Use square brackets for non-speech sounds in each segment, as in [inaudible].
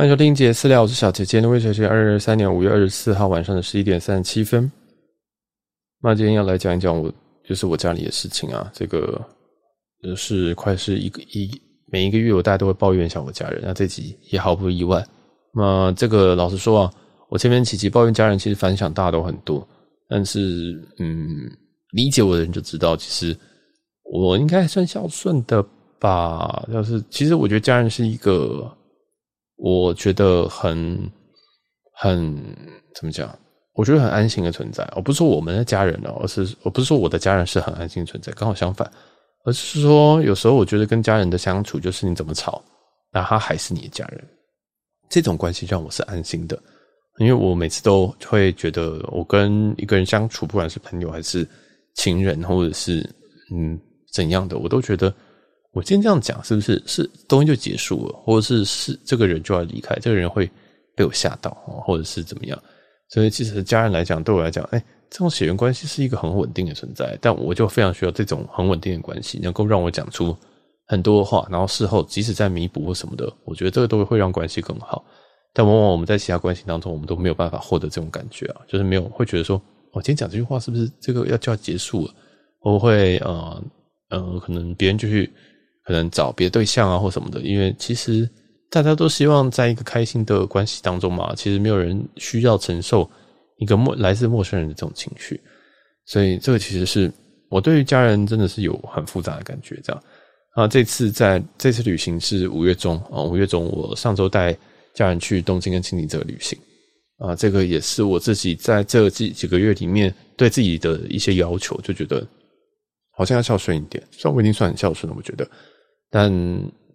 欢迎收听杰私聊，我是小杰。今天的微小姐，二零二三年五月二十四号晚上的十一点三十七分。那今天要来讲一讲我就是我家里的事情啊，这个就是快是一个一每一个月我大家都会抱怨一下我家人，那这集也毫不意外。那这个老实说啊，我前面几集抱怨家人，其实反响大都很多，但是嗯，理解我的人就知道，其实我应该算孝顺的吧。就是其实我觉得家人是一个。我觉得很很怎么讲？我觉得很安心的存在。我不是说我们的家人哦，而是我不是说我的家人是很安心存在，刚好相反，而是说有时候我觉得跟家人的相处，就是你怎么吵，那他还是你的家人，这种关系让我是安心的。因为我每次都会觉得，我跟一个人相处，不管是朋友还是情人，或者是嗯怎样的，我都觉得。我今天这样讲，是不是是东西就结束了，或者是是这个人就要离开，这个人会被我吓到，或者是怎么样？所以其实家人来讲，对我来讲，哎，这种血缘关系是一个很稳定的存在，但我就非常需要这种很稳定的关系，能够让我讲出很多话，然后事后即使在弥补或什么的，我觉得这个都会让关系更好。但往往我们在其他关系当中，我们都没有办法获得这种感觉啊，就是没有会觉得说，我今天讲这句话是不是这个要就要结束了？我会呃呃，可能别人就去。可能找别的对象啊，或什么的，因为其实大家都希望在一个开心的关系当中嘛。其实没有人需要承受一个陌来自陌生人的这种情绪，所以这个其实是我对于家人真的是有很复杂的感觉。这样啊，这次在这次旅行是五月中啊，五月中我上周带家人去东京跟青林这个旅行啊，这个也是我自己在这几几个月里面对自己的一些要求，就觉得好像要孝顺一点。虽然我已经算很孝顺了，我觉得。但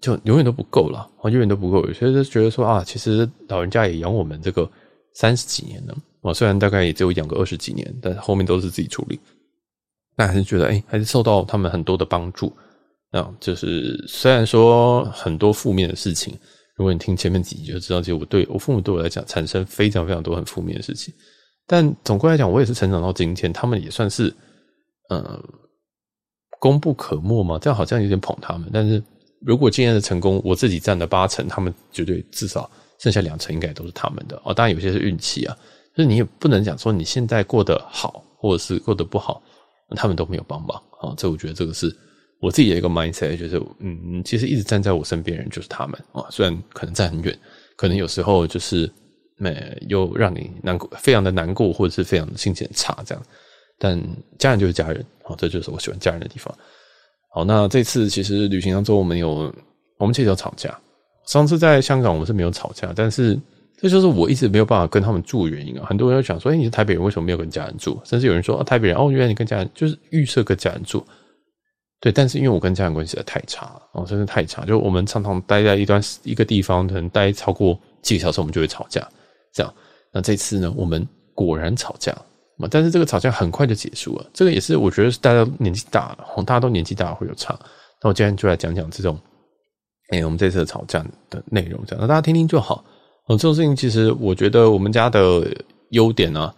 就永远都不够了，永远都不够。有些人觉得说啊，其实老人家也养我们这个三十几年了，啊，虽然大概也只有养个二十几年，但后面都是自己处理。但还是觉得，哎，还是受到他们很多的帮助。啊，就是虽然说很多负面的事情，如果你听前面几集就知道，其实我对我父母对我来讲产生非常非常多很负面的事情。但总归来讲，我也是成长到今天，他们也算是，嗯。功不可没嘛，这样好像有点捧他们。但是如果今天的成功，我自己占了八成，他们绝对至少剩下两成应该都是他们的哦。当然有些是运气啊，就是你也不能讲说你现在过得好，或者是过得不好，他们都没有帮忙啊。这我觉得这个是我自己的一个 mindset，就是嗯，其实一直站在我身边人就是他们啊。虽然可能站很远，可能有时候就是没又让你难过，非常的难过，或者是非常的心情很差这样。但家人就是家人，好，这就是我喜欢家人的地方。好，那这次其实旅行当中，我们有我们其实有吵架。上次在香港我们是没有吵架，但是这就是我一直没有办法跟他们住的原因啊。很多人会想说，哎，你是台北人，为什么没有跟家人住？甚至有人说，啊，台北人，哦，原来你跟家人就是预设跟家人住。对，但是因为我跟家人关系实在太差了，哦，真的太差，就我们常常待在一段一个地方，可能待超过几个小时，我们就会吵架。这样，那这次呢，我们果然吵架。但是这个吵架很快就结束了，这个也是我觉得是大家年纪大了，大家都年纪大了会有差。那我今天就来讲讲这种，哎，我们这次的吵架的内容，这样，那大家听听就好。哦，这种事情其实我觉得我们家的优点呢，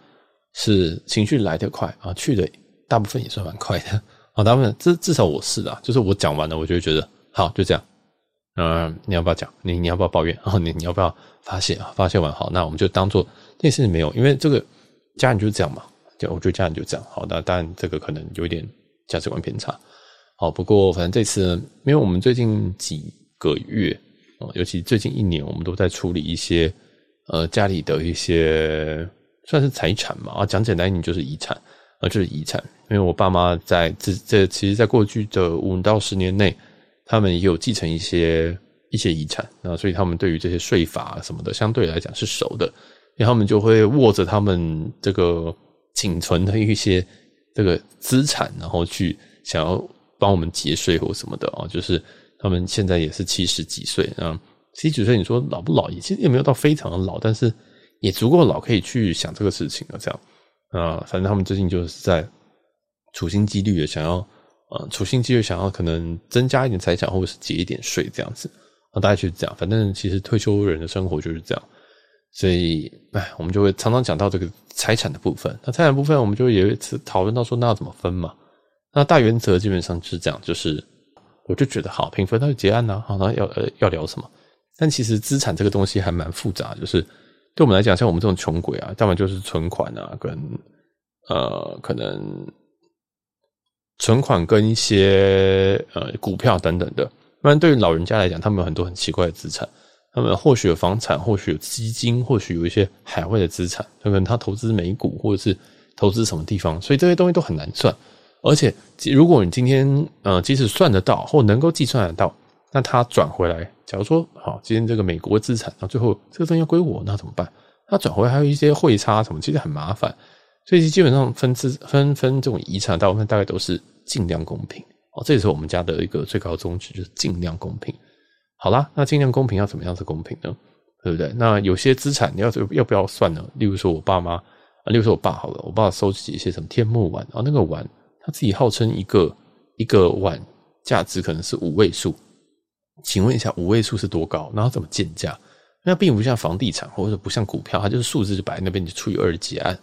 是情绪来得快啊，去的大部分也算蛮快的。好，[laughs] 大部分至至少我是啊，就是我讲完了，我就会觉得好，就这样。嗯，你要不要讲？你你要不要抱怨？然后你你要不要发泄啊？发泄完好，那我们就当做这件事情没有，因为这个。家人就是这样嘛，就我觉得家人就这样。好，那当然这个可能有一点价值观偏差。好，不过反正这次，因为我们最近几个月啊，尤其最近一年，我们都在处理一些呃家里的一些算是财产嘛啊，讲简单一点就是遗产啊，就是遗产。因为我爸妈在这这其实，在过去的五到十年内，他们也有继承一些一些遗产啊，所以他们对于这些税法什么的，相对来讲是熟的。然后他们就会握着他们这个仅存的一些这个资产，然后去想要帮我们节税或什么的啊。就是他们现在也是七十几岁啊，七十几岁你说老不老？也其实也没有到非常老，但是也足够老可以去想这个事情了。这样啊，反正他们最近就是在处心积虑的想要啊，处心积虑想要可能增加一点财产，或者是节一点税这样子啊。大概就是这样，反正其实退休人的生活就是这样。所以，哎，我们就会常常讲到这个财产的部分。那财产部分，我们就有一次讨论到说，那要怎么分嘛？那大原则基本上是这样，就是我就觉得好，平分，那就结案呐。好，那要呃要聊什么？但其实资产这个东西还蛮复杂，就是对我们来讲，像我们这种穷鬼啊，要么就是存款啊，跟呃可能存款跟一些呃股票等等的。不然对于老人家来讲，他们有很多很奇怪的资产，他们或许有房产，或许有基金，或许有一些海外的资产，可能他投资美股或者是投资什么地方，所以这些东西都很难算。而且如果你今天呃即使算得到或能够计算得到，那他转回来，假如说好，今天这个美国资产，那最后这个东西要归我，那怎么办？那转回来还有一些汇差什么，其实很麻烦。所以基本上分资分分这种遗产，大部分大概都是尽量公平哦。这也是我们家的一个最高宗旨，就是尽量公平。好啦，那尽量公平要怎么样是公平呢？对不对？那有些资产你要要不要算呢？例如说我爸妈啊，例如说我爸好了，我爸收集一些什么天目碗啊，那个碗他自己号称一个一个碗价值可能是五位数。请问一下，五位数是多高？然后怎么鉴价？那并不像房地产，或者不像股票，它就是数字就摆在那边，你除以二结案。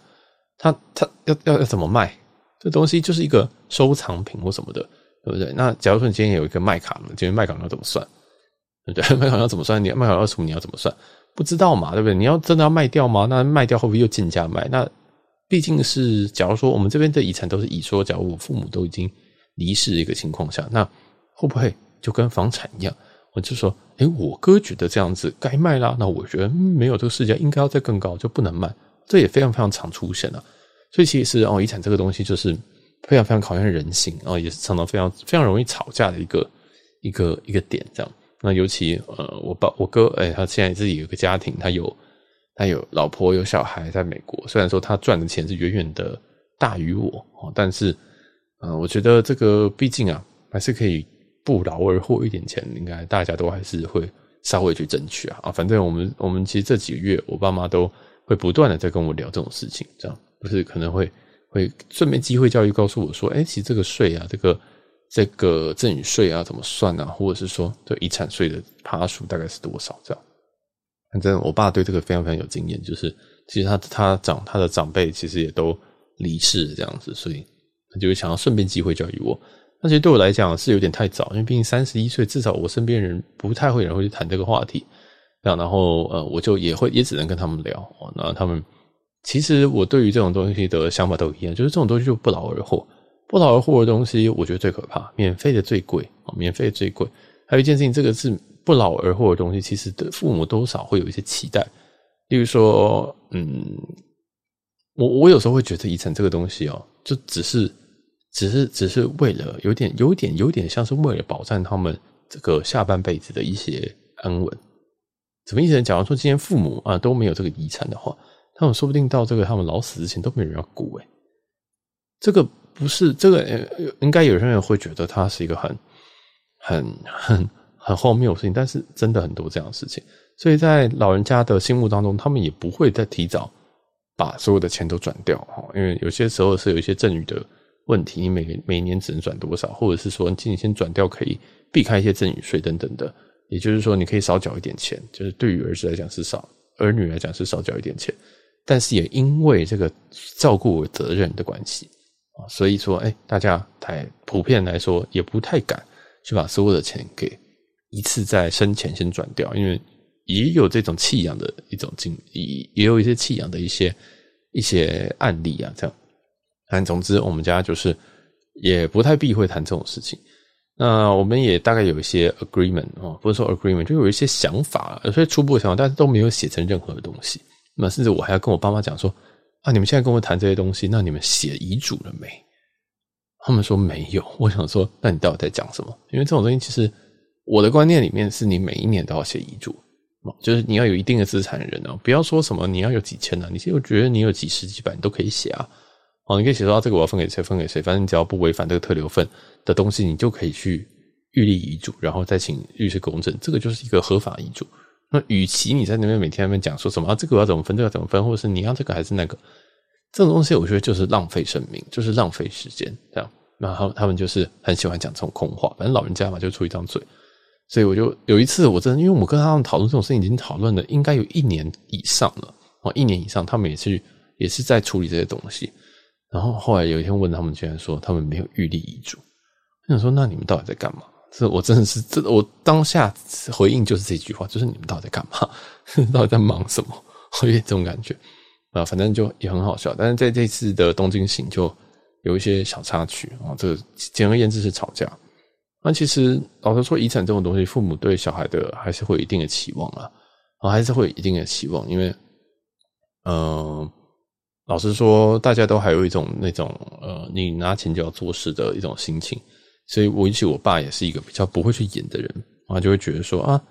它它要要要怎么卖？这东西就是一个收藏品或什么的，对不对？那假如说你今天有一个麦卡，今天麦卡要怎么算？对不对？[laughs] 麦卡要怎么算？你麦卡二十五你要怎么算？不知道嘛，对不对？你要真的要卖掉吗？那卖掉会不会又进价卖？那毕竟是假如说我们这边的遗产都是以说，假如我父母都已经离世的一个情况下，那会不会就跟房产一样？我就说，诶，我哥觉得这样子该卖啦，那我觉得没有这个世界应该要再更高，就不能卖。这也非常非常常出现了。所以其实哦，遗产这个东西就是非常非常考验人性，啊也是常常非常非常容易吵架的一个一个一个点。这样，那尤其呃，我爸我哥，诶，他现在自己有个家庭，他有他有老婆有小孩在美国，虽然说他赚的钱是远远的大于我哦，但是嗯、我觉得这个毕竟啊，还是可以。不劳而获一点钱，应该大家都还是会稍微去争取啊啊！反正我们我们其实这几个月，我爸妈都会不断的在跟我聊这种事情，这样不是可能会会顺便机会教育告诉我说，哎，其实这个税啊，这个这个赠与税啊，怎么算啊？或者是说，这遗产税的趴数大概是多少？这样，反正我爸对这个非常非常有经验，就是其实他他长他的长辈其实也都离世这样子，所以他就会想要顺便机会教育我。那其实对我来讲是有点太早，因为毕竟三十一岁，至少我身边人不太会有人会去谈这个话题。这样，然后呃，我就也会也只能跟他们聊。那他们其实我对于这种东西的想法都一样，就是这种东西就不劳而获，不劳而获的东西，我觉得最可怕，免费的最贵啊，免费的最贵。还有一件事情，这个是不劳而获的东西，其实的父母多少会有一些期待，例如说，嗯，我我有时候会觉得遗产这个东西哦，就只是。只是只是为了有点有点有点像是为了保障他们这个下半辈子的一些安稳，什么意思呢？假如说今天父母啊都没有这个遗产的话，他们说不定到这个他们老死之前都没有人要顾诶。这个不是这个，应该有些人会觉得它是一个很很很很荒谬的事情，但是真的很多这样的事情，所以在老人家的心目当中，他们也不会再提早把所有的钱都转掉哈，因为有些时候是有一些赠与的。问题，你每每年只能转多少，或者是说你先转掉可以避开一些赠与税等等的，也就是说你可以少缴一点钱，就是对于儿子来讲是少，儿女来讲是少缴一点钱，但是也因为这个照顾责任的关系啊，所以说哎，大家太普遍来说也不太敢去把所有的钱给一次在生前先转掉，因为也有这种弃养的一种经，也也有一些弃养的一些一些案例啊，这样。但总之，我们家就是也不太避讳谈这种事情。那我们也大概有一些 agreement 啊，不是说 agreement，就有一些想法，有些初步的想法，但是都没有写成任何的东西。那甚至我还要跟我爸妈讲说：“啊，你们现在跟我谈这些东西，那你们写遗嘱了没？”他们说没有。我想说，那你到底在讲什么？因为这种东西，其实我的观念里面是你每一年都要写遗嘱，就是你要有一定的资产的人啊，不要说什么你要有几千啊，你其实我觉得你有几十几百，你都可以写啊。哦，你可以写说这个我要分给谁，分给谁，反正你只要不违反这个特留份的东西，你就可以去预立遗嘱，然后再请律师公证，这个就是一个合法遗嘱。那与其你在那边每天那边讲说什么啊，这个我要怎么分，这个怎么分，或者是你要这个还是那个，这种东西我觉得就是浪费生命，就是浪费时间，这样。然后他们就是很喜欢讲这种空话，反正老人家嘛就出一张嘴。所以我就有一次，我真的因为我跟他们讨论这种事情，已经讨论了应该有一年以上了，哦，一年以上，他们也是也是在处理这些东西。然后后来有一天问他们，居然说他们没有预立遗嘱。我想说，那你们到底在干嘛？是我真的是这，我当下回应就是这句话，就是你们到底在干嘛？[laughs] 到底在忙什么？我 [laughs] 有点这种感觉啊，反正就也很好笑。但是在这次的东京行就有一些小插曲啊，这简而言之是吵架。那其实老实说，遗产这种东西，父母对小孩的还是会有一定的期望啊，啊，还是会有一定的期望，因为，嗯、老实说，大家都还有一种那种呃，你拿钱就要做事的一种心情。所以，我以及我爸也是一个比较不会去演的人，然后就会觉得说啊，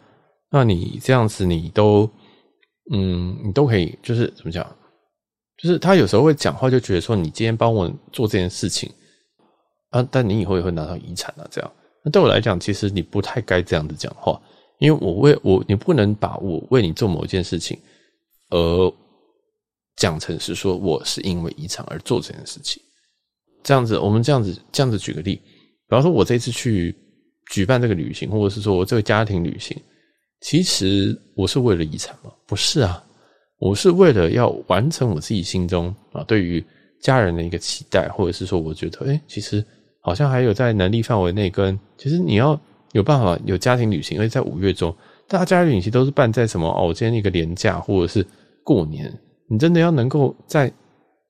那你这样子，你都，嗯，你都可以，就是怎么讲，就是他有时候会讲话，就觉得说，你今天帮我做这件事情啊，但你以后也会拿到遗产啊，这样。那对我来讲，其实你不太该这样子讲话，因为我为我，你不能把我为你做某一件事情而讲成是说我是因为遗产而做这件事情。这样子，我们这样子，这样子举个例。比方说，我这次去举办这个旅行，或者是说这个家庭旅行，其实我是为了遗产吗？不是啊，我是为了要完成我自己心中啊对于家人的一个期待，或者是说我觉得，哎，其实好像还有在能力范围内跟，其实你要有办法有家庭旅行，而且在五月中，大家家旅行都是办在什么哦，今天一个连假或者是过年，你真的要能够在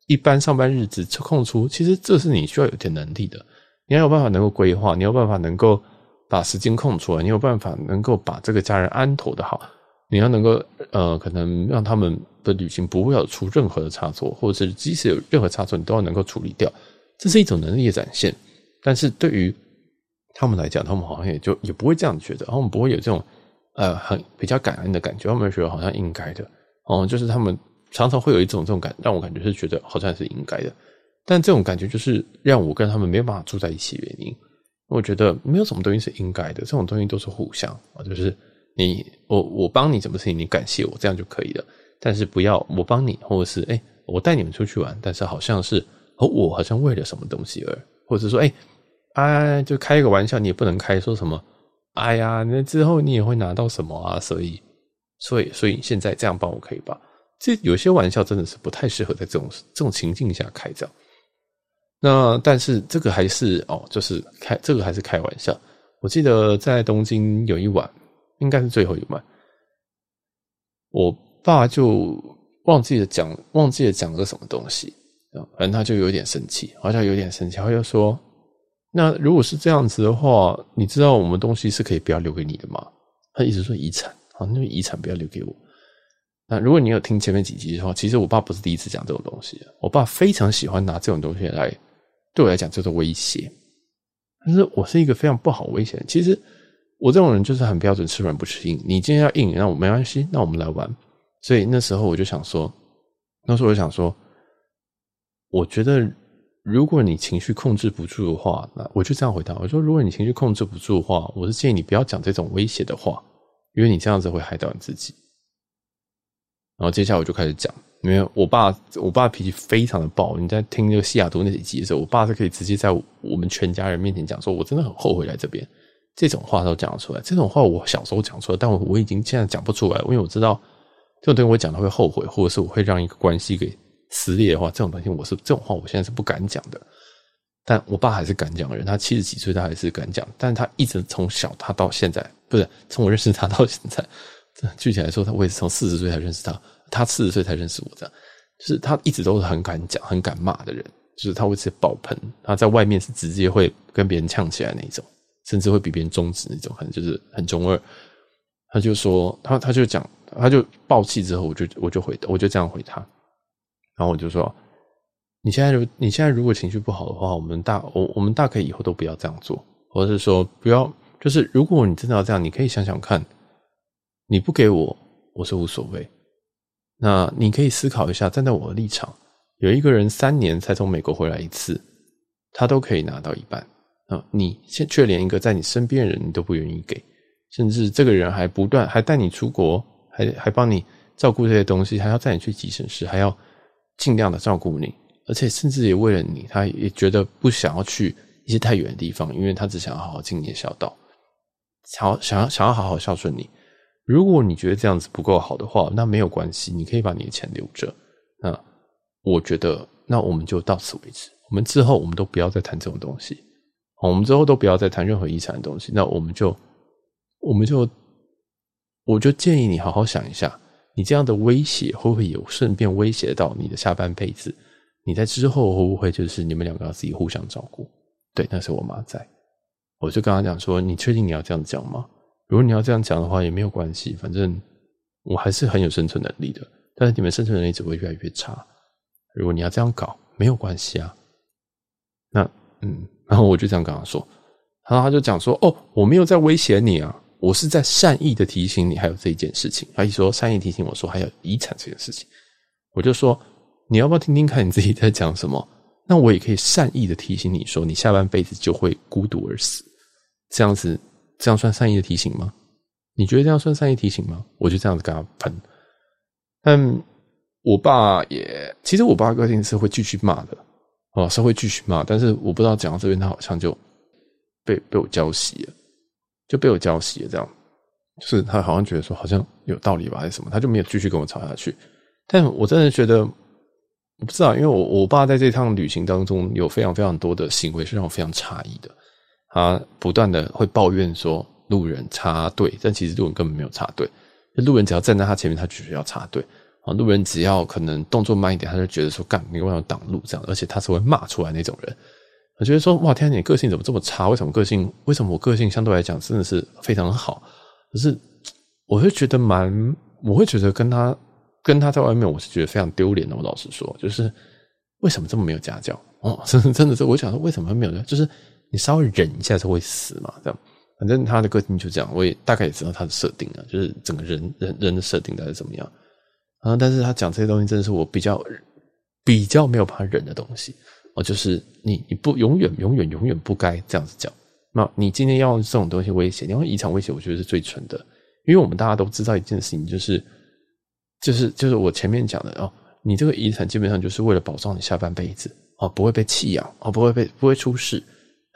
一般上班日子抽空出，其实这是你需要有点能力的。你要有办法能够规划，你有办法能够把时间空出来，你有办法能够把这个家人安妥的好，你要能够呃，可能让他们的旅行不会有出任何的差错，或者是即使有任何差错，你都要能够处理掉，这是一种能力的展现。但是对于他们来讲，他们好像也就也不会这样觉得，他们不会有这种呃很比较感恩的感觉，他们觉得好像应该的哦，就是他们常常会有一种这种感，让我感觉是觉得好像是应该的。但这种感觉就是让我跟他们没有办法住在一起的原因。我觉得没有什么东西是应该的，这种东西都是互相啊，就是你我我帮你什么事情，你感谢我这样就可以了。但是不要我帮你，或者是哎我带你们出去玩，但是好像是和我好像为了什么东西而，或者说哎哎就开一个玩笑，你也不能开说什么哎呀那之后你也会拿到什么啊？所以所以所以现在这样帮我可以吧？这有些玩笑真的是不太适合在这种这种情境下开这样。那但是这个还是哦，就是开这个还是开玩笑。我记得在东京有一晚，应该是最后一晚，我爸就忘记了讲，忘记了讲个什么东西，反正他就有点生气，好像有点生气，他就说：“那如果是这样子的话，你知道我们东西是可以不要留给你的吗？”他一直说遗产，好，那遗产不要留给我。那如果你有听前面几集的话，其实我爸不是第一次讲这种东西，我爸非常喜欢拿这种东西来。对我来讲叫做威胁，但是我是一个非常不好威胁。其实我这种人就是很标准，吃软不吃硬。你今天要硬，那我没关系，那我们来玩。所以那时候我就想说，那时候我就想说，我觉得如果你情绪控制不住的话，那我就这样回答。我说，如果你情绪控制不住的话，我是建议你不要讲这种威胁的话，因为你这样子会害到你自己。然后接下来我就开始讲。因为我爸，我爸脾气非常的暴。你在听那个西雅图那几集的时候，我爸是可以直接在我们全家人面前讲说：“我真的很后悔来这边。”这种话都讲出来。这种话我小时候讲出来，但我我已经现在讲不出来，因为我知道这种东西我讲的会后悔，或者是我会让一个关系给撕裂的话，这种东西我是这种话我现在是不敢讲的。但我爸还是敢讲的人，他七十几岁他还是敢讲，但是他一直从小他到现在，不是从我认识他到现在，具体来说，他我也是从四十岁才认识他。他四十岁才认识我，这样就是他一直都是很敢讲、很敢骂的人，就是他会直接爆喷，他在外面是直接会跟别人呛起来那种，甚至会比别人中指那种，可能就是很中二。他就说他他就讲他就爆气之后，我就我就回我就这样回他，然后我就说：你现在如你现在如果情绪不好的话，我们大我我们大可以以后都不要这样做，或者是说不要，就是如果你真的要这样，你可以想想看，你不给我，我是无所谓。那你可以思考一下，站在我的立场，有一个人三年才从美国回来一次，他都可以拿到一半啊，你现却连一个在你身边的人你都不愿意给，甚至这个人还不断还带你出国，还还帮你照顾这些东西，还要带你去急诊室，还要尽量的照顾你，而且甚至也为了你，他也觉得不想要去一些太远的地方，因为他只想要好好尽你的孝道，想要想要想要好好孝顺你。如果你觉得这样子不够好的话，那没有关系，你可以把你的钱留着。那我觉得，那我们就到此为止。我们之后我们都不要再谈这种东西。我们之后都不要再谈任何遗产的东西。那我们就，我们就，我就建议你好好想一下，你这样的威胁会不会有顺便威胁到你的下半辈子？你在之后会不会就是你们两个要自己互相照顾？对，那是我妈在，我就跟她讲说，你确定你要这样讲吗？如果你要这样讲的话，也没有关系，反正我还是很有生存能力的。但是你们生存能力只会越来越差。如果你要这样搞，没有关系啊。那嗯，然后我就这样跟他说，然后他就讲说：“哦，我没有在威胁你啊，我是在善意的提醒你还有这一件事情。”他一说善意提醒我说还有遗产这件事情，我就说：“你要不要听听看你自己在讲什么？那我也可以善意的提醒你说，你下半辈子就会孤独而死。这样子，这样算善意的提醒吗？你觉得这样算善意提醒吗？”我就这样子跟他喷。但我爸也，其实我爸个性是会继续骂的，哦，是会继续骂。但是我不知道讲到这边，他好像就被被我浇熄了，就被我浇熄了。这样，就是他好像觉得说好像有道理吧，还是什么，他就没有继续跟我吵下去。但我真的觉得，我不知道，因为我我爸在这趟旅行当中有非常非常多的行为是让我非常诧异的。他不断的会抱怨说路人插队，但其实路人根本没有插队。路人只要站在他前面，他就觉得要插队啊。路人只要可能动作慢一点，他就觉得说干，你为什么挡路这样？而且他是会骂出来那种人。我觉得说哇，天，你个性怎么这么差？为什么个性？为什么我个性相对来讲真的是非常好？可是我会觉得蛮，我会觉得跟他跟他在外面，我是觉得非常丢脸的。我老实说，就是为什么这么没有家教？哦，[laughs] 真的真的是，我想说为什么会没有？就是你稍微忍一下就会死嘛，这样。反正他的个性就这样，我也大概也知道他的设定啊，就是整个人人人的设定大概怎么样啊。但是他讲这些东西，真的是我比较比较没有办法忍的东西哦。就是你你不永远永远永远不该这样子讲。那你今天要用这种东西威胁，你用遗产威胁，我觉得是最蠢的。因为我们大家都知道一件事情，就是就是就是我前面讲的哦，你这个遗产基本上就是为了保障你下半辈子哦，不会被弃养哦，不会被不会出事。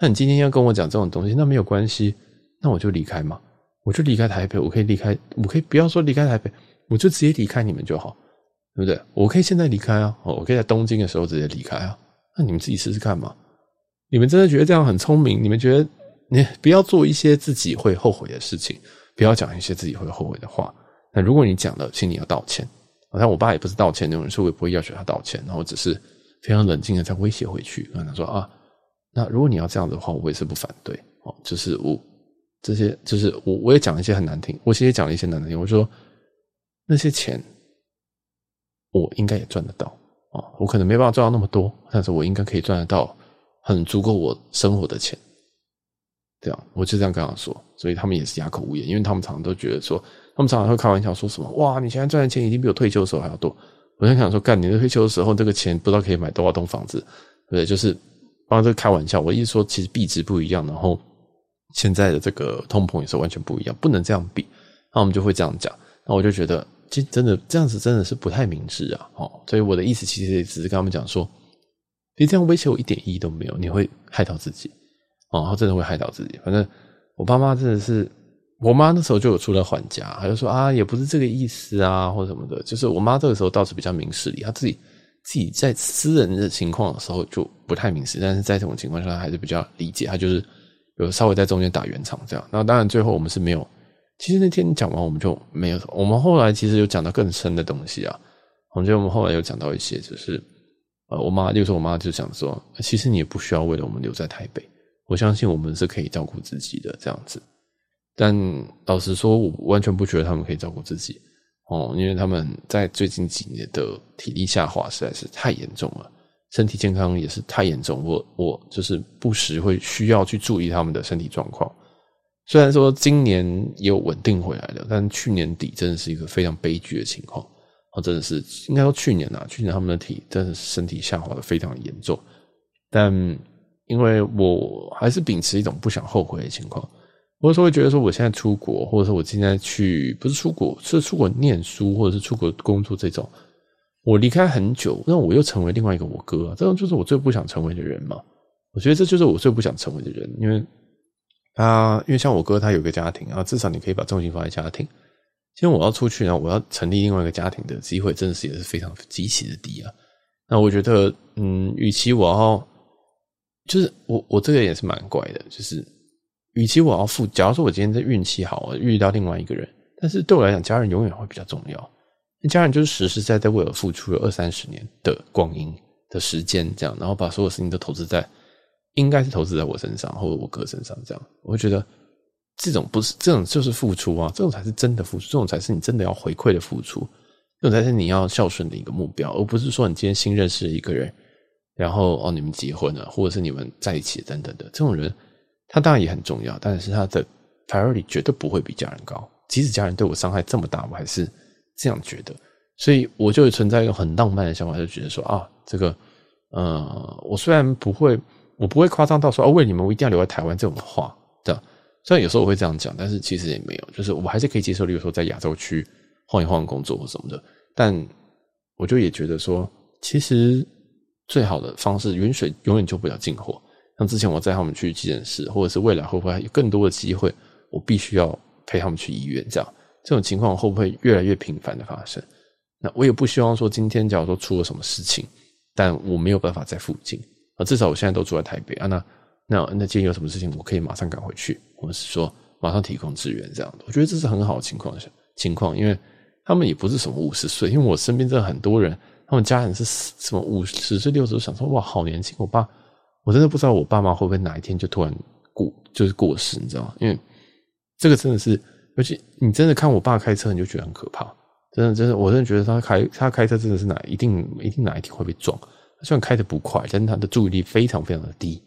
那你今天要跟我讲这种东西，那没有关系。那我就离开嘛，我就离开台北，我可以离开，我可以不要说离开台北，我就直接离开你们就好，对不对？我可以现在离开啊，我可以在东京的时候直接离开啊。那你们自己试试看嘛。你们真的觉得这样很聪明？你们觉得你不要做一些自己会后悔的事情，不要讲一些自己会后悔的话。那如果你讲了，请你要道歉。好像我爸也不是道歉那种人，所以我也不会要求他道歉，然后只是非常冷静的再威胁回去，跟他说啊，那如果你要这样的话，我也是不反对哦，就是我。这些就是我，我也讲了一些很难听，我其实也讲了一些难听。我说那些钱，我应该也赚得到啊，我可能没办法赚到那么多，但是我应该可以赚得到很足够我生活的钱。这样，我就这样跟他说，所以他们也是哑口无言，因为他们常常都觉得说，他们常常会开玩笑说什么：“哇，你现在赚的钱已经比我退休的时候还要多。”我在想说，干你的退休的时候，这个钱不知道可以买多少栋房子，对不对？就是帮这开玩笑。我意思说，其实币值不一样，然后。现在的这个通膨也是完全不一样，不能这样比。那我们就会这样讲。那我就觉得，其实真的这样子真的是不太明智啊！哦，所以我的意思其实也只是跟他们讲说，你这样威胁我一点意义都没有，你会害到自己哦，然后真的会害到自己。反正我爸妈真的是，我妈那时候就有出来还价，她就说啊，也不是这个意思啊，或什么的。就是我妈这个时候倒是比较明事理，她自己自己在私人的情况的时候就不太明示，但是在这种情况下还是比较理解，他就是。有稍微在中间打圆场这样，那当然最后我们是没有。其实那天讲完我们就没有，我们后来其实有讲到更深的东西啊。我觉得我们后来有讲到一些，就是呃，我妈，例如说我妈就想说，其实你也不需要为了我们留在台北，我相信我们是可以照顾自己的这样子。但老实说，我完全不觉得他们可以照顾自己哦，因为他们在最近几年的体力下滑实在是太严重了。身体健康也是太严重，我我就是不时会需要去注意他们的身体状况。虽然说今年也有稳定回来了，但去年底真的是一个非常悲剧的情况。哦，真的是应该说去年啊，去年他们的体真的是身体下滑的非常严重。但因为我还是秉持一种不想后悔的情况，我有时候会觉得说，我现在出国，或者说我现在去不是出国，是出国念书，或者是出国工作这种。我离开很久，那我又成为另外一个我哥，这种就是我最不想成为的人嘛。我觉得这就是我最不想成为的人，因为他，因为像我哥，他有个家庭啊，至少你可以把重心放在家庭。现在我要出去呢，我要成立另外一个家庭的机会，真的是也是非常极其的低啊。那我觉得，嗯，与其我要就是我我这个也是蛮怪的，就是与其我要付，假如说我今天在运气好，我遇到另外一个人，但是对我来讲，家人永远会比较重要。家人就是实实在在为我付出了二三十年的光阴的时间，这样，然后把所有事情都投资在，应该是投资在我身上或者我哥身上，这样，我会觉得。这种不是，这种就是付出啊，这种才是真的付出，这种才是你真的要回馈的付出，这种才是你要孝顺的一个目标，而不是说你今天新认识一个人，然后哦你们结婚了，或者是你们在一起等等的，这种人他当然也很重要，但是他的 priority 绝对不会比家人高，即使家人对我伤害这么大，我还是这样觉得，所以我就存在一个很浪漫的想法，就觉得说啊，这个呃，我虽然不会，我不会夸张到说哦，为你们我一定要留在台湾这种话的。虽然有时候我会这样讲，但是其实也没有，就是我还是可以接受，例如说在亚洲区晃一晃工作或什么的。但我就也觉得说，其实最好的方式，远水永远救不了近火。像之前我带他们去急诊室，或者是未来会不会有更多的机会，我必须要陪他们去医院，这样这种情况会不会越来越频繁的发生？那我也不希望说今天假如说出了什么事情，但我没有办法在附近啊，至少我现在都住在台北啊，那。那那今天有什么事情，我可以马上赶回去，或者是说马上提供支援这样，我觉得这是很好的情况下情况，因为他们也不是什么五十岁，因为我身边真的很多人，他们家人是什么五十岁六十岁，想说哇好年轻，我爸我真的不知道我爸妈会不会哪一天就突然过就是过世，你知道吗？因为这个真的是，尤其你真的看我爸开车，你就觉得很可怕，真的真的，我真的觉得他开他开车真的是哪一定一定哪一天会被撞，他虽然开得不快，但是他的注意力非常非常的低。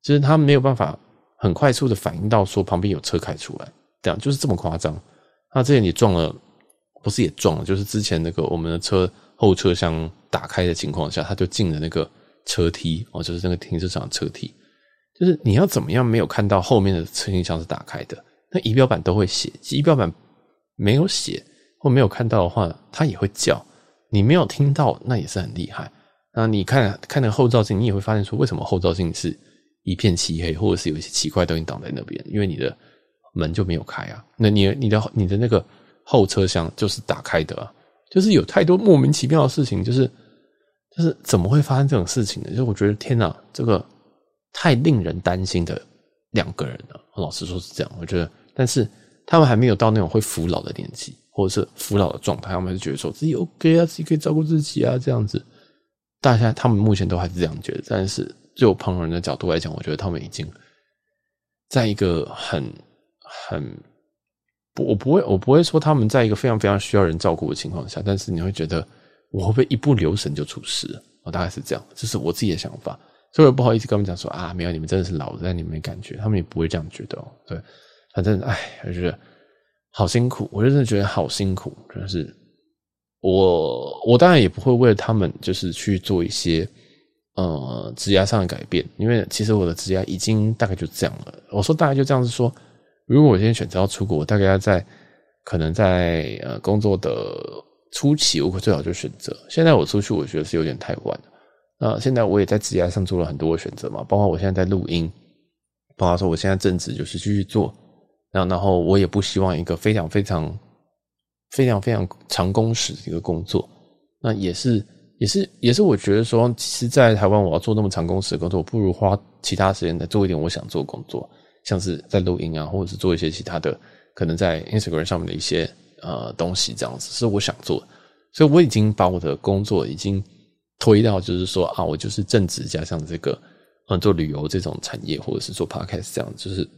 就是他没有办法很快速的反应到说旁边有车开出来，这样就是这么夸张。那之前你撞了，不是也撞了？就是之前那个我们的车后车厢打开的情况下，他就进了那个车梯哦，就是那个停车场的车梯。就是你要怎么样没有看到后面的车停箱是打开的？那仪表板都会写，仪表板没有写或没有看到的话，它也会叫。你没有听到，那也是很厉害。那你看看那个后照镜，你也会发现说，为什么后照镜是？一片漆黑，或者是有一些奇怪东西挡在那边，因为你的门就没有开啊。那你你的你的那个后车厢就是打开的啊，就是有太多莫名其妙的事情，就是就是怎么会发生这种事情呢？就是我觉得天哪，这个太令人担心的两个人了。老实说是这样，我觉得，但是他们还没有到那种会服老的年纪，或者是服老的状态，他们是觉得说自己 OK 啊，自己可以照顾自己啊，这样子。大家他们目前都还是这样觉得，但是。就旁人的角度来讲，我觉得他们已经在一个很很不，我不会，我不会说他们在一个非常非常需要人照顾的情况下，但是你会觉得我会不会一不留神就出事？我大概是这样，这是我自己的想法，所以我不好意思跟他们讲说啊，没有，你们真的是老的，但你们没感觉，他们也不会这样觉得哦。对，反正哎，我觉得好辛苦，我真的觉得好辛苦，真的是我，我当然也不会为了他们就是去做一些。呃，职涯上的改变，因为其实我的职涯已经大概就这样了。我说大概就这样子说，如果我今天选择要出国，大概要在可能在呃工作的初期，我最好就选择。现在我出去，我觉得是有点太晚了。那现在我也在职涯上做了很多的选择嘛，包括我现在在录音，包括说我现在正职就是继续做，然后然后我也不希望一个非常非常非常非常长工时的一个工作，那也是。也是，也是，我觉得说，其实，在台湾我要做那么长工时的工作，我不如花其他时间来做一点我想做工作，像是在录音啊，或者是做一些其他的，可能在 Instagram 上面的一些呃东西，这样子是我想做。所以我已经把我的工作已经推到，就是说啊，我就是正职加上这个嗯做旅游这种产业，或者是做 Podcast 这样，就是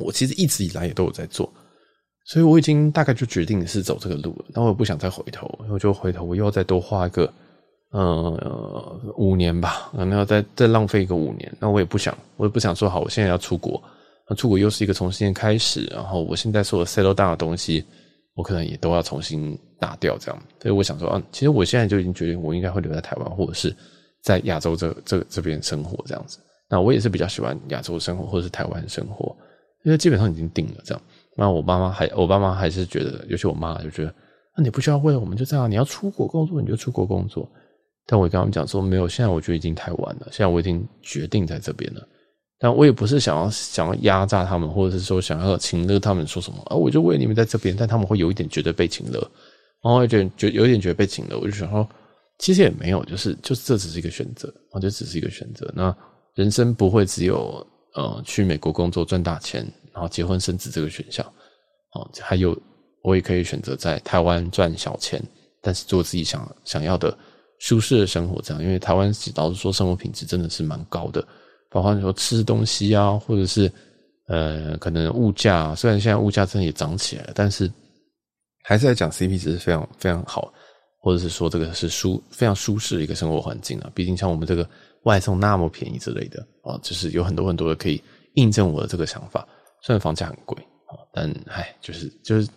我其实一直以来也都有在做。所以我已经大概就决定是走这个路了，但我也不想再回头，我就回头我又要再多花一个。呃，五年吧，可能要再再浪费一个五年，那我也不想，我也不想说好，我现在要出国，那出国又是一个重新开始，然后我现在所有 settle down 的东西，我可能也都要重新打掉，这样，所以我想说啊，其实我现在就已经决定，我应该会留在台湾，或者是在亚洲这这这边生活这样子。那我也是比较喜欢亚洲生活，或者是台湾生活，因为基本上已经定了这样。那我爸妈还，我爸妈还是觉得，尤其我妈就觉得，那你不需要为了我们就这样，你要出国工作你就出国工作。但我跟他们讲说，没有，现在我觉得已经太晚了。现在我已经决定在这边了，但我也不是想要想要压榨他们，或者是说想要请勒他们说什么啊，我就为你们在这边，但他们会有一点觉得被请勒，然后觉得觉有一点觉得被请勒，我就想说，其实也没有，就是就这只是一个选择，我觉得只是一个选择。那人生不会只有呃去美国工作赚大钱，然后结婚生子这个选项。哦，还有我也可以选择在台湾赚小钱，但是做自己想想要的舒适的生活。这样，因为台湾老实说，生活品质真的是蛮高的，包括你说吃东西啊，或者是呃可能物价，虽然现在物价真的也涨起来了，但是还是在讲 CP 值是非常非常好。或者是说这个是舒非常舒适的一个生活环境啊，毕竟像我们这个外送那么便宜之类的啊，就是有很多很多的可以印证我的这个想法。虽然房价很贵啊，但唉，就是就是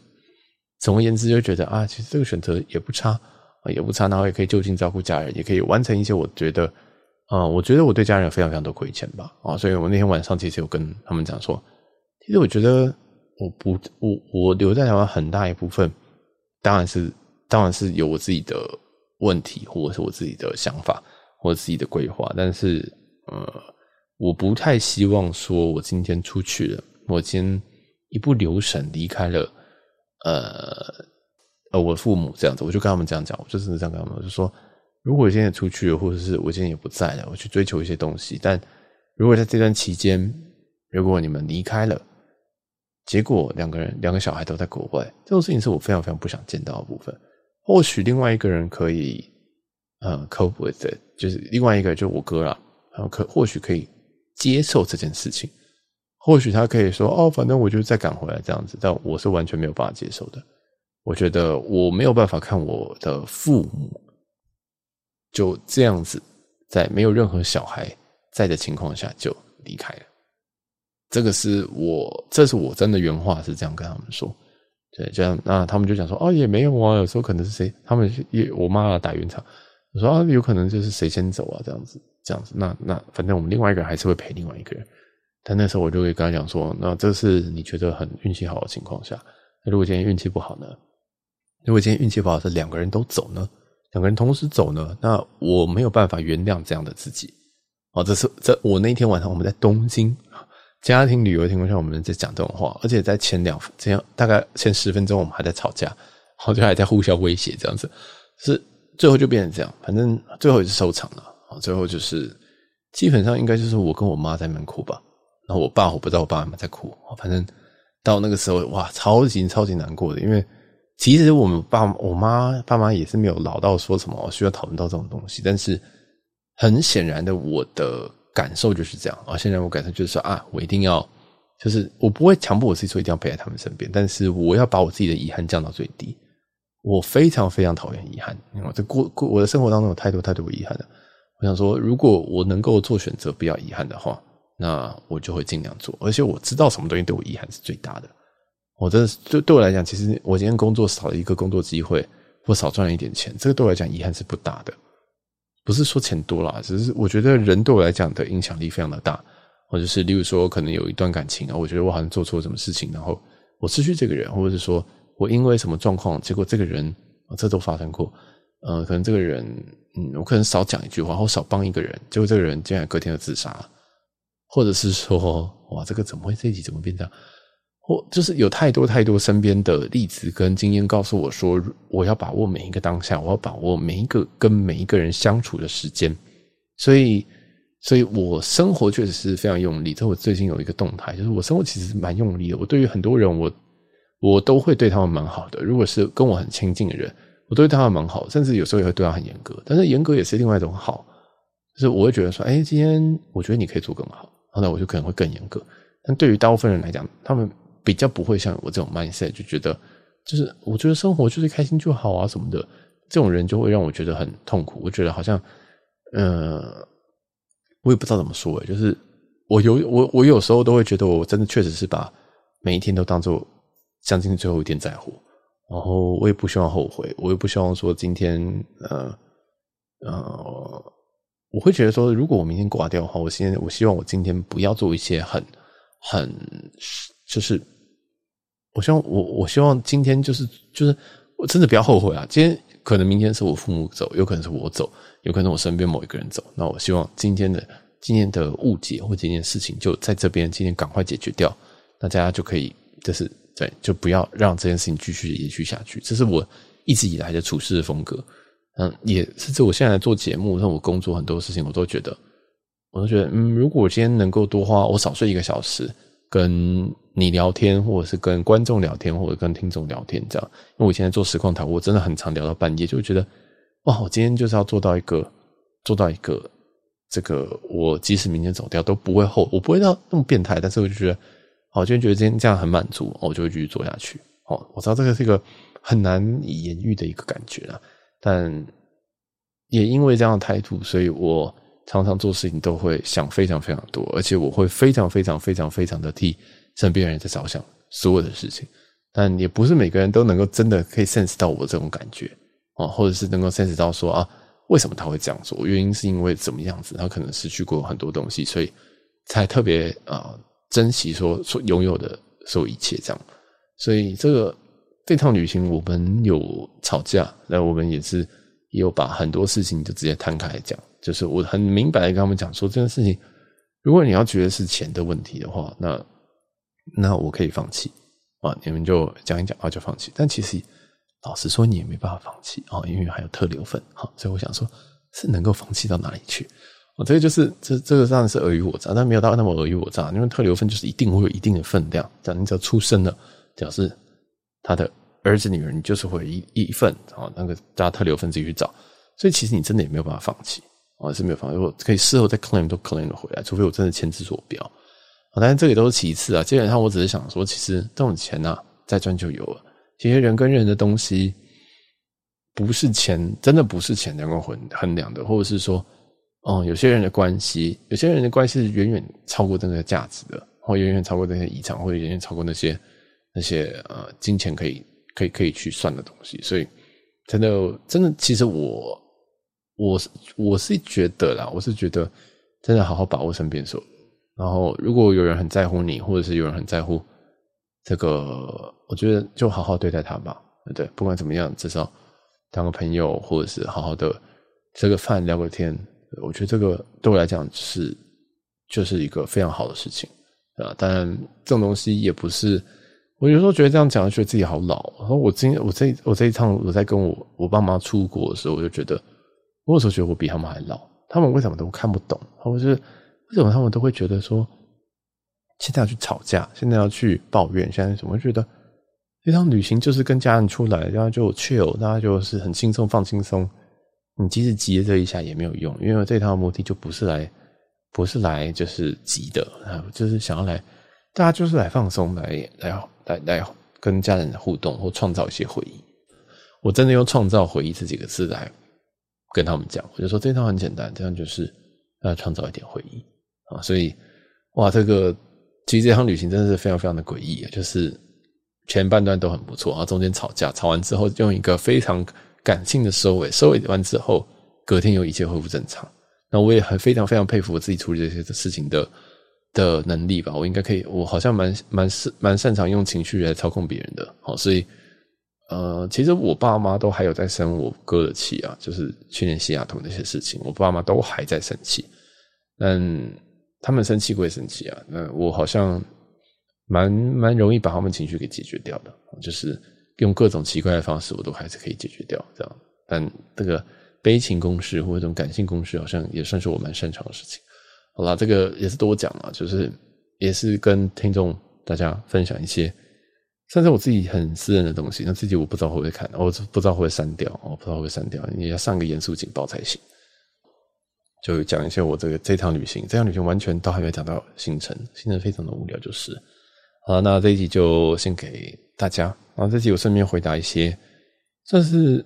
总而言之，就觉得啊，其实这个选择也不差啊，也不差，然后也可以就近照顾家人，也可以完成一些我觉得啊，我觉得我对家人非常非常多亏欠吧啊，所以我那天晚上其实有跟他们讲说，其实我觉得我不我我留在台湾很大一部分，当然是。当然是有我自己的问题，或者是我自己的想法，或者自己的规划。但是，呃，我不太希望说，我今天出去了，我今天一不留神离开了，呃，呃，我父母这样子，我就跟他们这样讲，我就是这样跟他们，我就说，如果我现在出去了，或者是我现在也不在了，我去追求一些东西，但如果在这段期间，如果你们离开了，结果两个人两个小孩都在国外，这种事情是我非常非常不想见到的部分。或许另外一个人可以，呃，cope with it，就是另外一个就我哥啦，然后可或许可以接受这件事情，或许他可以说哦，反正我就再赶回来这样子，但我是完全没有办法接受的。我觉得我没有办法看我的父母就这样子在没有任何小孩在的情况下就离开了，这个是我，这是我真的原话是这样跟他们说。对，这样那他们就讲说，哦，也没有啊，有时候可能是谁，他们也我妈打圆场，我说啊，有可能就是谁先走啊，这样子，这样子，那那反正我们另外一个人还是会陪另外一个人，但那时候我就会跟他讲说，那这是你觉得很运气好的情况下，那如果今天运气不好呢？如果今天运气不好是两个人都走呢？两个人同时走呢？那我没有办法原谅这样的自己。哦，这是这我那天晚上我们在东京。家庭旅游的情况下，我们在讲这种话，而且在前两这样大概前十分钟，我们还在吵架，然后就还在互相威胁，这样子是最后就变成这样，反正最后也是收场了啊。最后就是基本上应该就是我跟我妈在那边哭吧，然后我爸我不知道我爸妈在哭，反正到那个时候哇，超级超级难过的，因为其实我们爸我妈爸妈也是没有老到说什么需要讨论到这种东西，但是很显然的我的。感受就是这样啊！现在我感受就是说啊，我一定要，就是我不会强迫我自己说一定要陪在他们身边，但是我要把我自己的遗憾降到最低。我非常非常讨厌遗憾，因为这过过我的生活当中有太多太多遗憾了。我想说，如果我能够做选择，不要遗憾的话，那我就会尽量做。而且我知道什么东西对我遗憾是最大的。我真的对对我来讲，其实我今天工作少了一个工作机会，或少赚了一点钱，这个对我来讲遗憾是不大的。不是说钱多啦，只是我觉得人对我来讲的影响力非常的大，或者是例如说可能有一段感情啊，我觉得我好像做错什么事情，然后我失去这个人，或者是说我因为什么状况，结果这个人啊，这都发生过，呃，可能这个人，嗯，我可能少讲一句话，或少帮一个人，结果这个人竟然隔天就自杀，或者是说，哇，这个怎么会这一集怎么变这样？或就是有太多太多身边的例子跟经验告诉我说，我要把握每一个当下，我要把握每一个跟每一个人相处的时间。所以，所以我生活确实是非常用力。这我最近有一个动态，就是我生活其实蛮用力的。我对于很多人，我我都会对他们蛮好的。如果是跟我很亲近的人，我都对他们蛮好，甚至有时候也会对他很严格。但是严格也是另外一种好，就是我会觉得说，哎，今天我觉得你可以做更好，然后呢，我就可能会更严格。但对于大部分人来讲，他们。比较不会像我这种 mindset，就觉得就是我觉得生活就是开心就好啊什么的，这种人就会让我觉得很痛苦。我觉得好像，呃，我也不知道怎么说，就是我有我我有时候都会觉得我真的确实是把每一天都当做将近最后一天在乎，然后我也不希望后悔，我也不希望说今天呃呃，我会觉得说如果我明天挂掉的话，我现在我希望我今天不要做一些很很就是。我希望我我希望今天就是就是我真的不要后悔啊！今天可能明天是我父母走，有可能是我走，有可能我身边某一个人走。那我希望今天的今天的误解或这件事情就在这边今天赶快解决掉，大家就可以就是对，就不要让这件事情继续延续下去。这是我一直以来的处事的风格。嗯，也甚至我现在做节目，让我工作很多事情，我都觉得我都觉得，嗯，如果我今天能够多花，我少睡一个小时，跟你聊天，或者是跟观众聊天，或者跟听众聊天，这样，因为我现在做实况台，我真的很常聊到半夜，就觉得，哇，我今天就是要做到一个，做到一个，这个我即使明天走掉都不会后，我不会到那么变态，但是我就觉得，好，今天觉得今天这样很满足，我就会继续做下去。哦，我知道这个是一个很难以言喻的一个感觉啊，但也因为这样的态度，所以我常常做事情都会想非常非常多，而且我会非常非常非常非常的替身边人在着想所有的事情。但也不是每个人都能够真的可以 sense 到我这种感觉啊，或者是能够 sense 到说啊，为什么他会这样做？原因是因为怎么样子？他可能失去过很多东西，所以才特别啊珍惜说所拥有的所有一切这样。所以这个这趟旅行，我们有吵架，那我们也是也有把很多事情就直接摊开来讲。就是我很明白的跟他们讲说，这件事情，如果你要觉得是钱的问题的话，那那我可以放弃啊，你们就讲一讲啊，就放弃。但其实老实说，你也没办法放弃啊，因为还有特留分哈。所以我想说，是能够放弃到哪里去？啊，这个就是这这个当然是尔虞我诈，但没有到那么尔虞我诈，因为特留分就是一定会有一定的分量，这样你只要出生了。表示他的儿子女儿，你就是会一一份啊，那个大家特留分自己去找，所以其实你真的也没有办法放弃啊，是没有放。如果可以事后再 claim 都 claim 了回来，除非我真的签字所标啊。但是这个都是其次啊，基本上我只是想说，其实这种钱啊，再赚就有了。其实人跟人的东西，不是钱，真的不是钱能够衡衡量的，或者是说，哦，有些人的关系，有些人的关系是远远超过这个价值的，或远远超过这些遗产，或者远远超过那些。那些呃金钱可以可以可以去算的东西，所以真的真的，其实我我是我是觉得啦，我是觉得真的好好把握身边所。然后如果有人很在乎你，或者是有人很在乎这个，我觉得就好好对待他吧，对不对？不管怎么样，至少当个朋友，或者是好好的吃个饭聊个天，我觉得这个对我来讲是就是一个非常好的事情啊。当然，这种东西也不是。我有时候觉得这样讲，觉得自己好老。然后我今天我这我这一趟我在跟我我爸妈出国的时候，我就觉得，我有时候觉得我比他们还老。他们为什么都看不懂？或者是为什么他们都会觉得说，现在要去吵架，现在要去抱怨，现在怎么？觉得这趟旅行就是跟家人出来，然后就 chill，大家就是很轻松放轻松。你即使急了这一下也没有用，因为这趟目的就不是来不是来就是急的啊，就是想要来。大家就是来放松，来来来来跟家人的互动，或创造一些回忆。我真的用“创造回忆”这几个字来跟他们讲，我就说这套很简单，这样就是要创造一点回忆啊。所以，哇，这个其实这趟旅行真的是非常非常的诡异啊！就是前半段都很不错，然后中间吵架，吵完之后用一个非常感性的收尾，收尾完之后，隔天又一切恢复正常。那我也很非常非常佩服我自己处理这些事情的。的能力吧，我应该可以，我好像蛮蛮是蛮擅长用情绪来操控别人的，好，所以呃，其实我爸妈都还有在生我哥的气啊，就是去年西雅图那些事情，我爸妈都还在生气，但他们生气归生气啊，那我好像蛮蛮容易把他们情绪给解决掉的，就是用各种奇怪的方式，我都还是可以解决掉这样，但这个悲情公式或者这种感性公式，好像也算是我蛮擅长的事情。好啦，这个也是多讲了，就是也是跟听众大家分享一些，算是我自己很私人的东西。那自己我不知道会不会看，我不知道会不会删掉，我不知道会不会删掉，你要上个严肃警报才行。就讲一些我这个这趟旅行，这趟旅行完全都还没有讲到行程，行程非常的无聊，就是。好，那这一集就先给大家，然后这集我顺便回答一些，算是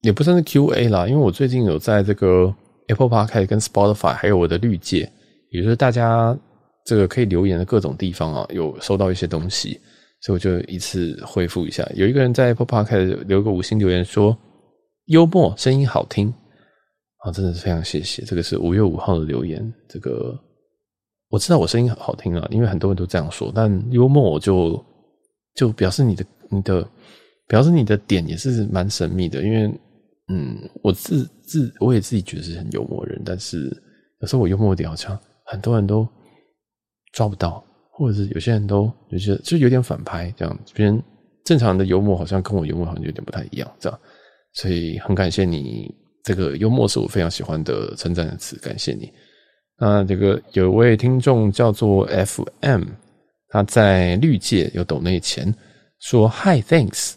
也不算是 Q&A 啦，因为我最近有在这个 Apple Podcast 跟 Spotify 还有我的绿界。也就是大家这个可以留言的各种地方啊，有收到一些东西，所以我就一次回复一下。有一个人在 Apple Podcast 留个五星留言说：“幽默，声音好听。”啊，真的是非常谢谢。这个是五月五号的留言。这个我知道我声音好听啊，因为很多人都这样说。但幽默，我就就表示你的你的表示你的点也是蛮神秘的。因为嗯，我自自我也自己觉得是很幽默的人，但是有时候我幽默点好像。很多人都抓不到，或者是有些人都有些就有点反拍这样，别人正常的幽默好像跟我幽默好像有点不太一样，这样，所以很感谢你，这个幽默是我非常喜欢的称赞的词，感谢你。那这个有一位听众叫做 FM，他在绿界有抖内钱，说 Hi Thanks，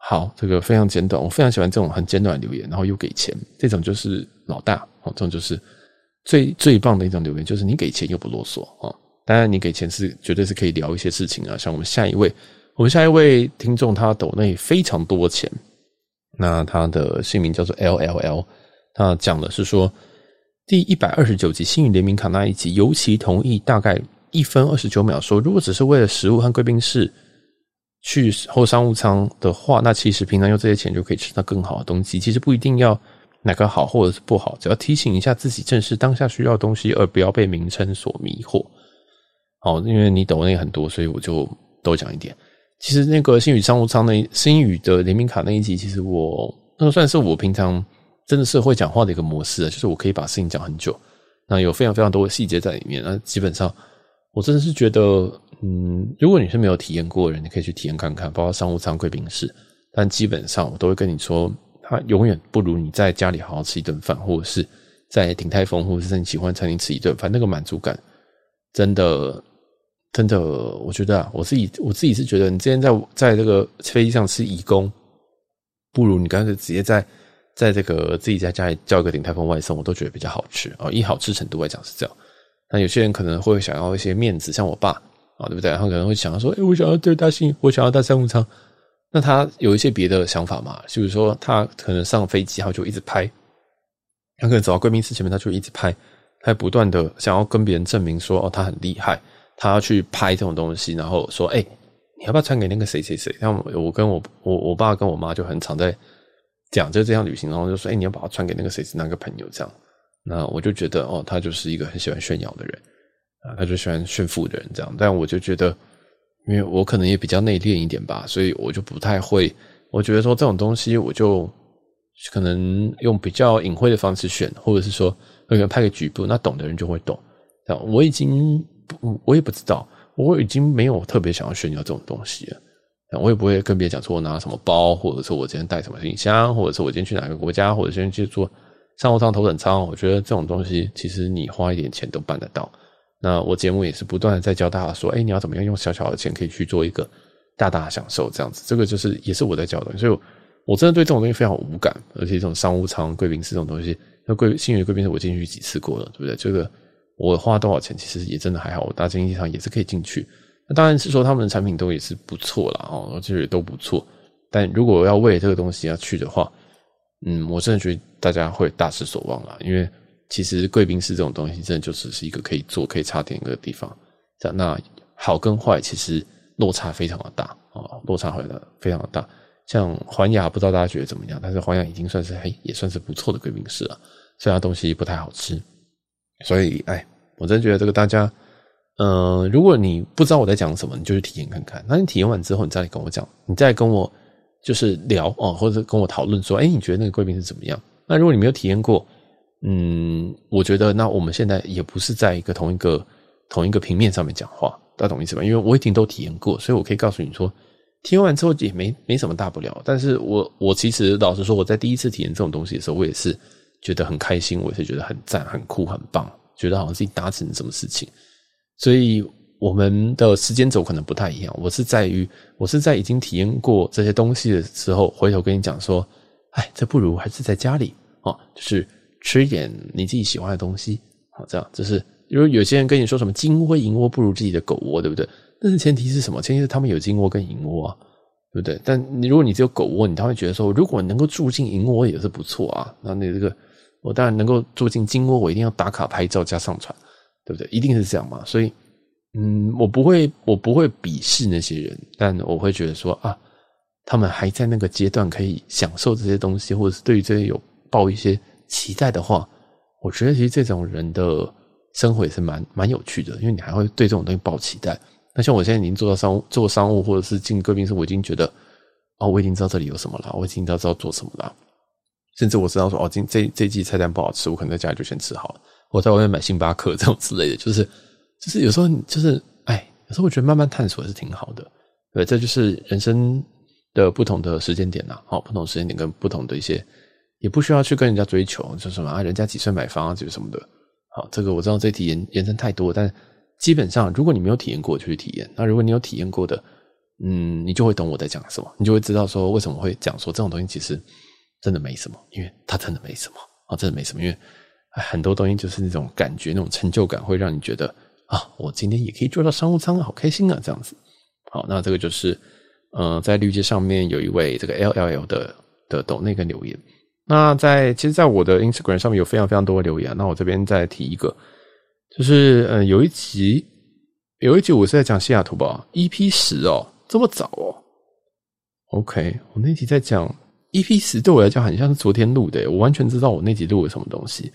好，这个非常简短，我非常喜欢这种很简短的留言，然后又给钱，这种就是老大哦，这种就是最最棒的一种留言，就是你给钱又不啰嗦哦。当然，你给钱是绝对是可以聊一些事情啊，像我们下一位，我们下一位听众他抖内非常多钱，那他的姓名叫做 LLL，他讲的是说。第一百二十九集星宇联名卡那一集，尤其同意大概一分二十九秒说，如果只是为了食物和贵宾室去后商务舱的话，那其实平常用这些钱就可以吃到更好的东西。其实不一定要哪个好或者是不好，只要提醒一下自己，正是当下需要的东西，而不要被名称所迷惑。哦，因为你抖内很多，所以我就多讲一点。其实那个星宇商务舱那星宇的联名卡那一集，其实我那个算是我平常。真的是会讲话的一个模式啊，就是我可以把事情讲很久，那有非常非常多的细节在里面。那基本上，我真的是觉得，嗯，如果你是没有体验过的人，你可以去体验看看，包括商务舱、贵宾室。但基本上，我都会跟你说，它永远不如你在家里好好吃一顿饭，或者是在鼎泰丰或者是在你喜欢餐厅吃一顿饭，那个满足感，真的，真的，我觉得啊，我自己我自己是觉得，你之前在在这个飞机上吃义工，不如你干脆直接在。在这个自己在家里叫一个鼎泰丰外送，我都觉得比较好吃啊。以好吃程度来讲是这样。那有些人可能会想要一些面子，像我爸啊，对不对？他可能会想要说：“哎，我想要对大兴，我想要大商务舱。”那他有一些别的想法嘛？就是说，他可能上飞机，他就一直拍；他可能走到贵宾室前面，他就一直拍，他不断的想要跟别人证明说：“哦，他很厉害。”他要去拍这种东西，然后说：“哎，你要不要传给那个谁谁谁？”像我跟我我我爸跟我妈就很常在。讲就这样旅行，然后就说：“哎，你要把它传给那个谁是那个朋友？”这样，那我就觉得哦，他就是一个很喜欢炫耀的人啊，他就喜欢炫富的人这样。但我就觉得，因为我可能也比较内敛一点吧，所以我就不太会。我觉得说这种东西，我就可能用比较隐晦的方式选，或者是说可能拍个局部，那懂的人就会懂。我已经我也不知道，我已经没有特别想要炫耀这种东西了。我也不会跟别人讲说我拿什么包，或者说我今天带什么行李箱，或者说我今天去哪个国家，或者今天去做商务舱、头等舱。我觉得这种东西其实你花一点钱都办得到。那我节目也是不断的在教大家说，哎，你要怎么样用小小的钱可以去做一个大大的享受，这样子。这个就是也是我在教的，所以我真的对这种东西非常无感。而且这种商务舱、贵宾室这种东西，那贵星宇贵宾室我进去几次过了，对不对？这个我花多少钱其实也真的还好，我搭经济舱也是可以进去。那当然是说他们的产品都也是不错啦，哦，我觉得都不错。但如果要为了这个东西要去的话，嗯，我真的觉得大家会大失所望啦。因为其实贵宾室这种东西，真的就只是一个可以坐、可以插电一个地方。这，那好跟坏其实落差非常的大啊，落差会的非常的大。像环亚，不知道大家觉得怎么样？但是环亚已经算是嘿，也算是不错的贵宾室了。虽然东西不太好吃，所以哎，我真觉得这个大家。嗯、呃，如果你不知道我在讲什么，你就去体验看看。那你体验完之后，你再来跟我讲，你再跟我就是聊哦，或者跟我讨论说，哎，你觉得那个贵宾是怎么样？那如果你没有体验过，嗯，我觉得那我们现在也不是在一个同一个同一个平面上面讲话，大家懂意思吧？因为我已经都体验过，所以我可以告诉你说，体验完之后也没没什么大不了。但是我我其实老实说，我在第一次体验这种东西的时候，我也是觉得很开心，我也是觉得很赞、很酷、很棒，觉得好像自己达成什么事情。所以我们的时间轴可能不太一样。我是在于，我是在已经体验过这些东西的时候，回头跟你讲说，哎，这不如还是在家里哦，就是吃一点你自己喜欢的东西，好，这样就是。因为有些人跟你说什么金窝银窝不如自己的狗窝，对不对？但是前提是什么？前提是他们有金窝跟银窝，对不对？但如果你只有狗窝，你他会觉得说，如果能够住进银窝也是不错啊。那你这个，我当然能够住进金窝，我一定要打卡拍照加上传。对不对？一定是这样嘛？所以，嗯，我不会，我不会鄙视那些人，但我会觉得说啊，他们还在那个阶段可以享受这些东西，或者是对于这些有抱一些期待的话，我觉得其实这种人的生活也是蛮蛮有趣的，因为你还会对这种东西抱期待。那像我现在已经做到商务，做商务或者是进贵宾室，我已经觉得哦，我已经知道这里有什么了，我已经知道知道做什么了，甚至我知道说哦，今这这季菜单不好吃，我可能在家里就先吃好了。我在外面买星巴克这种之类的，就是就是有时候就是哎，有时候我觉得慢慢探索也是挺好的，对，这就是人生的不同的时间点呐，好，不同时间点跟不同的一些，也不需要去跟人家追求，就什么啊，人家几岁买房啊，这个什么的，好，这个我知道这题延延伸太多，但基本上如果你没有体验过，就去体验。那如果你有体验过的，嗯，你就会懂我在讲什么，你就会知道说为什么会讲说这种东西其实真的没什么，因为它真的没什么啊，真的没什么，因为很多东西就是那种感觉，那种成就感会让你觉得啊，我今天也可以做到商务舱，好开心啊，这样子。好，那这个就是，嗯、在绿界上面有一位这个 LLL 的的抖内个留言。那在其实，在我的 Instagram 上面有非常非常多的留言。那我这边再提一个，就是嗯，有一集有一集我是在讲西雅图吧，EP 十哦，这么早哦。OK，我那集在讲 EP 十，对我来讲很像是昨天录的，我完全知道我那集录了什么东西。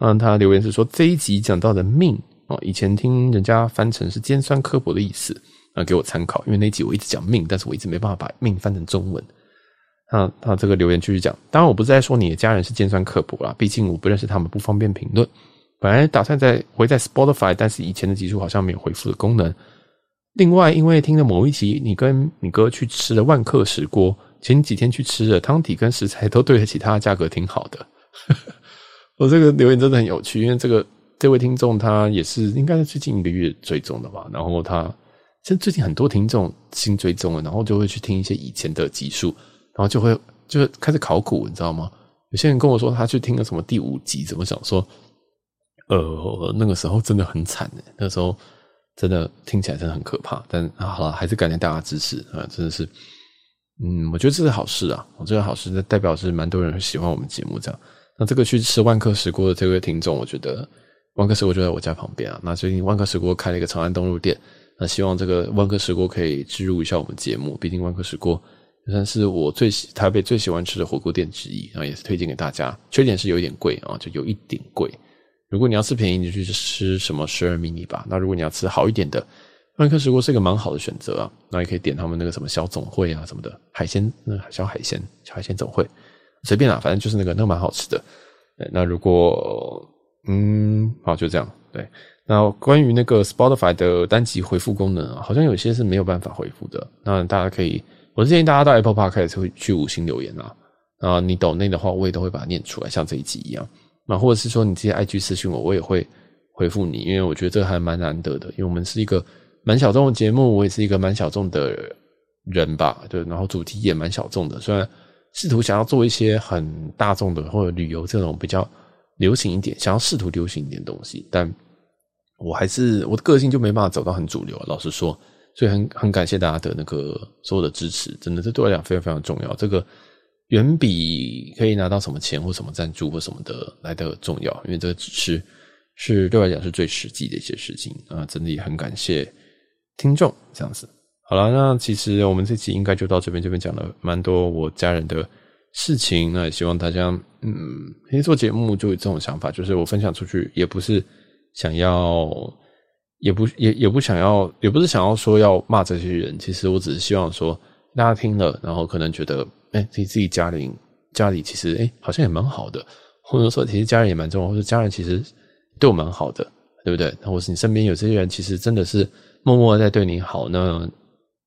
嗯，他留言是说这一集讲到的命啊，以前听人家翻成是尖酸刻薄的意思。啊，给我参考，因为那集我一直讲命，但是我一直没办法把命翻成中文。啊，他这个留言继续讲，当然我不是在说你的家人是尖酸刻薄啦，毕竟我不认识他们，不方便评论。本来打算在回在 Spotify，但是以前的集数好像没有回复的功能。另外，因为听了某一集，你跟你哥去吃了万客石锅，前几天去吃了汤底跟食材都对得起它的价格，挺好的。[laughs] 我这个留言真的很有趣，因为这个这位听众他也是应该是最近一个月追踪的吧，然后他。其实最近很多听众新追踪了，然后就会去听一些以前的集数，然后就会就开始考古，你知道吗？有些人跟我说他去听了什么第五集，怎么想说，呃，那个时候真的很惨，那时候真的听起来真的很可怕。但啊，好了，还是感谢大家支持啊，真的是，嗯，我觉得这是好事啊，我觉得好事，这代表是蛮多人会喜欢我们节目这样。那这个去吃万客石锅的这位听众，我觉得万客石锅就在我家旁边啊。那最近万客石锅开了一个长安东路店。那希望这个万客石锅可以植入一下我们节目，毕竟万客石锅算是我最喜台北最喜欢吃的火锅店之一，然后也是推荐给大家。缺点是有一点贵啊，就有一点贵。如果你要吃便宜，你就去吃什么十二迷你吧。那如果你要吃好一点的，万科石锅是一个蛮好的选择啊。那也可以点他们那个什么小总会啊什么的海鲜，那小海鲜小海鲜总会，随便啦，反正就是那个那蛮好吃的。那如果嗯好就这样对。那关于那个 Spotify 的单集回复功能啊，好像有些是没有办法回复的。那大家可以，我是建议大家到 Apple Podcast 会去五星留言啦。啊，你抖内的话，我也都会把它念出来，像这一集一样。那或者是说你直接 IG 私信我，我也会回复你，因为我觉得这还蛮难得的。因为我们是一个蛮小众的节目，我也是一个蛮小众的人吧，对。然后主题也蛮小众的，虽然试图想要做一些很大众的或者旅游这种比较流行一点，想要试图流行一点东西，但。我还是我的个性就没办法走到很主流，老实说，所以很很感谢大家的那个所有的支持，真的这对我来讲非常非常重要。这个远比可以拿到什么钱或什么赞助或什么的来得重要，因为这个只是是对我来讲是最实际的一些事情啊！真的也很感谢听众这样子。好了，那其实我们这期应该就到这边，这边讲了蛮多我家人的事情，那也希望大家嗯，其实做节目就有这种想法，就是我分享出去也不是。想要也不也也不想要，也不是想要说要骂这些人。其实我只是希望说，大家听了，然后可能觉得，哎、自己自己家里家里其实哎、好像也蛮好的，或者说其实家人也蛮重要，或者家人其实对我蛮好的，对不对？或是你身边有这些人，其实真的是默默在对你好。那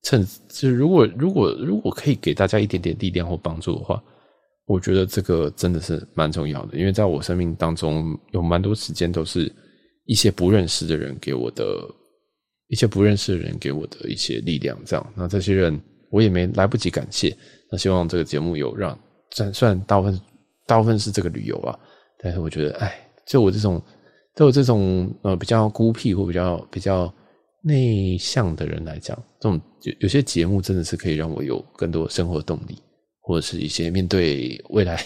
趁就是如果如果如果可以给大家一点点力量或帮助的话，我觉得这个真的是蛮重要的。因为在我生命当中，有蛮多时间都是。一些不认识的人给我的，一些不认识的人给我的一些力量，这样，那这些人我也没来不及感谢。那希望这个节目有让，虽然虽然大部分大部分是这个旅游啊，但是我觉得，哎，就我这种，就我这种呃比较孤僻或比较比较内向的人来讲，这种有有些节目真的是可以让我有更多生活动力，或者是一些面对未来。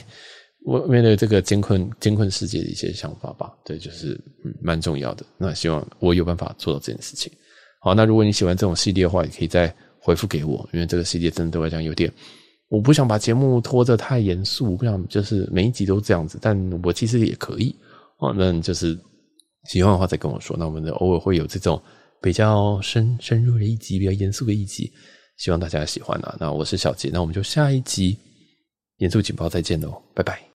我面对这个艰困艰困世界的一些想法吧，对，就是嗯蛮重要的。那希望我有办法做到这件事情。好，那如果你喜欢这种系列的话，也可以再回复给我，因为这个系列真的对我来讲有点，我不想把节目拖得太严肃，不想就是每一集都这样子。但我其实也可以哦，那就是喜欢的话再跟我说。那我们的偶尔会有这种比较深深入的一集，比较严肃的一集，希望大家喜欢啊。那我是小杰，那我们就下一集严肃警报再见喽，拜拜。